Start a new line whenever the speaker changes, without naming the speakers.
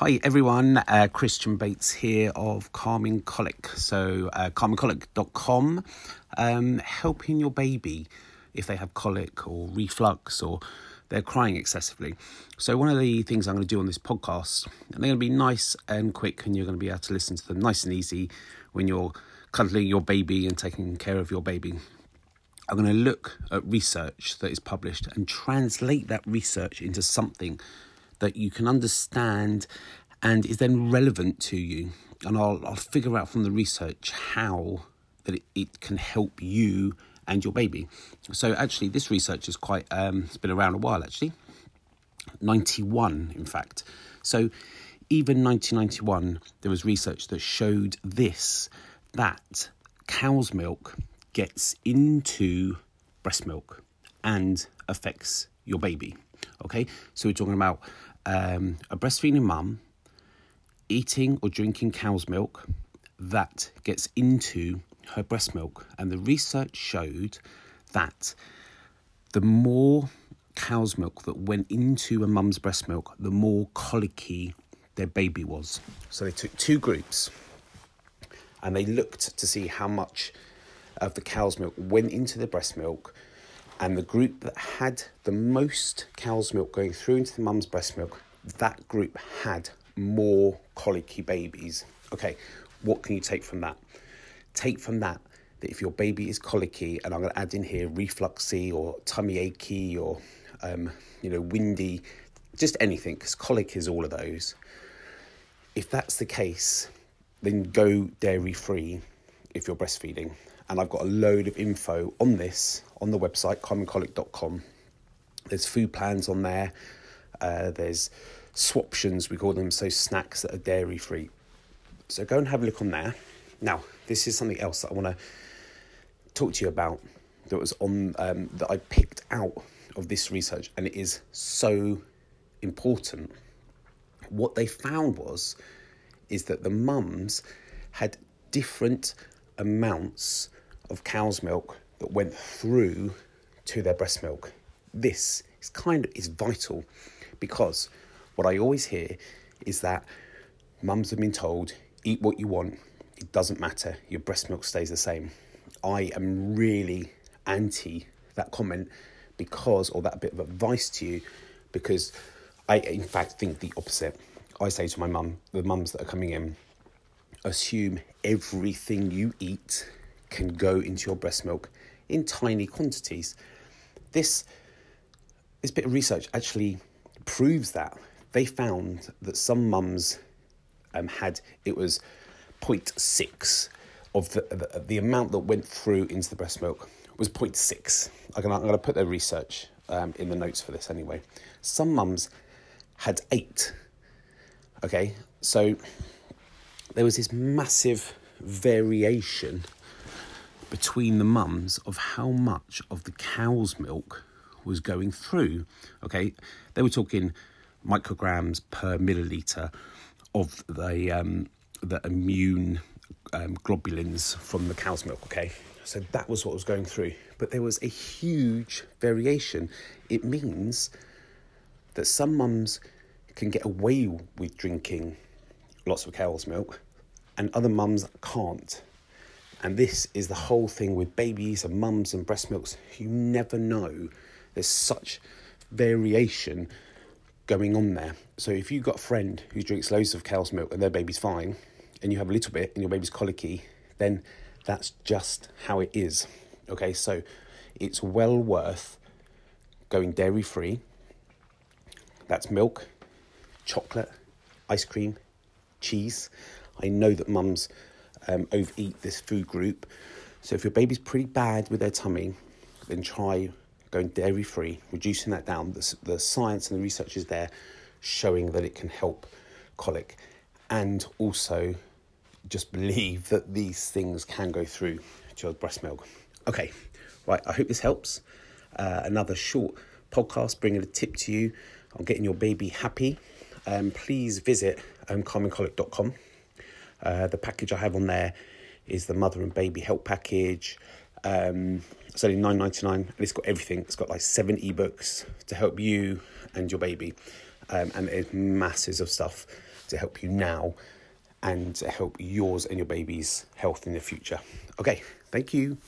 Hi everyone, uh, Christian Bates here of Calming Colic. So, uh, calmingcolic.com, um, helping your baby if they have colic or reflux or they're crying excessively. So, one of the things I'm going to do on this podcast, and they're going to be nice and quick, and you're going to be able to listen to them nice and easy when you're cuddling your baby and taking care of your baby. I'm going to look at research that is published and translate that research into something that you can understand and is then relevant to you. And I'll, I'll figure out from the research how that it, it can help you and your baby. So actually, this research is quite, um, it's been around a while actually. 91, in fact. So even 1991, there was research that showed this that cow's milk gets into breast milk and affects your baby. Okay, so we're talking about um, a breastfeeding mum eating or drinking cow's milk that gets into her breast milk, and the research showed that the more cow's milk that went into a mum's breast milk, the more colicky their baby was. So they took two groups and they looked to see how much of the cow's milk went into the breast milk and the group that had the most cow's milk going through into the mum's breast milk, that group had more colicky babies. Okay, what can you take from that? Take from that that if your baby is colicky, and I'm going to add in here refluxy or tummy achy or um, you know windy, just anything, because colic is all of those. If that's the case, then go dairy free if you're breastfeeding. And I've got a load of info on this on the website, calmingcolic.com. There's food plans on there. Uh, there's swaptions, we call them, so snacks that are dairy free. So go and have a look on there. Now, this is something else that I want to talk to you about that was on um, that I picked out of this research, and it is so important. What they found was is that the mums had different amounts of cow's milk that went through to their breast milk. This is kind of is vital because what I always hear is that mums have been told eat what you want, it doesn't matter, your breast milk stays the same. I am really anti that comment because, or that bit of advice to you, because I, in fact, think the opposite. I say to my mum, the mums that are coming in, assume everything you eat can go into your breast milk in tiny quantities. This this bit of research actually proves that. They found that some mums um, had it was 0.6 of the, the, the amount that went through into the breast milk was 0.6. I'm going to put their research um, in the notes for this anyway. Some mums had eight. Okay, so there was this massive variation between the mums of how much of the cow's milk was going through. Okay, they were talking micrograms per milliliter of the um, the immune um, globulins from the cow's milk. Okay, so that was what was going through, but there was a huge variation. It means that some mums can get away with drinking lots of cow's milk, and other mums can't. And this is the whole thing with babies and mums and breast milks. You never know. There's such variation going on there. So if you've got a friend who drinks loads of cow's milk and their baby's fine, and you have a little bit and your baby's colicky, then that's just how it is. Okay, so it's well worth going dairy free. That's milk, chocolate, ice cream, cheese. I know that mums um, overeat this food group. So if your baby's pretty bad with their tummy, then try going dairy free, reducing that down. The, the science and the research is there showing that it can help colic. And also just believe that these things can go through your breast milk. Okay, right, I hope this helps. Uh, another short podcast bringing a tip to you on getting your baby happy. Um, please visit calmingcolic.com. Uh, the package I have on there is the mother and baby help package. Um, it's only nine ninety nine, and it's got everything. It's got like seven ebooks to help you and your baby, um, and it's masses of stuff. to help you now and to help yours and your baby's health in the future. Okay, thank you.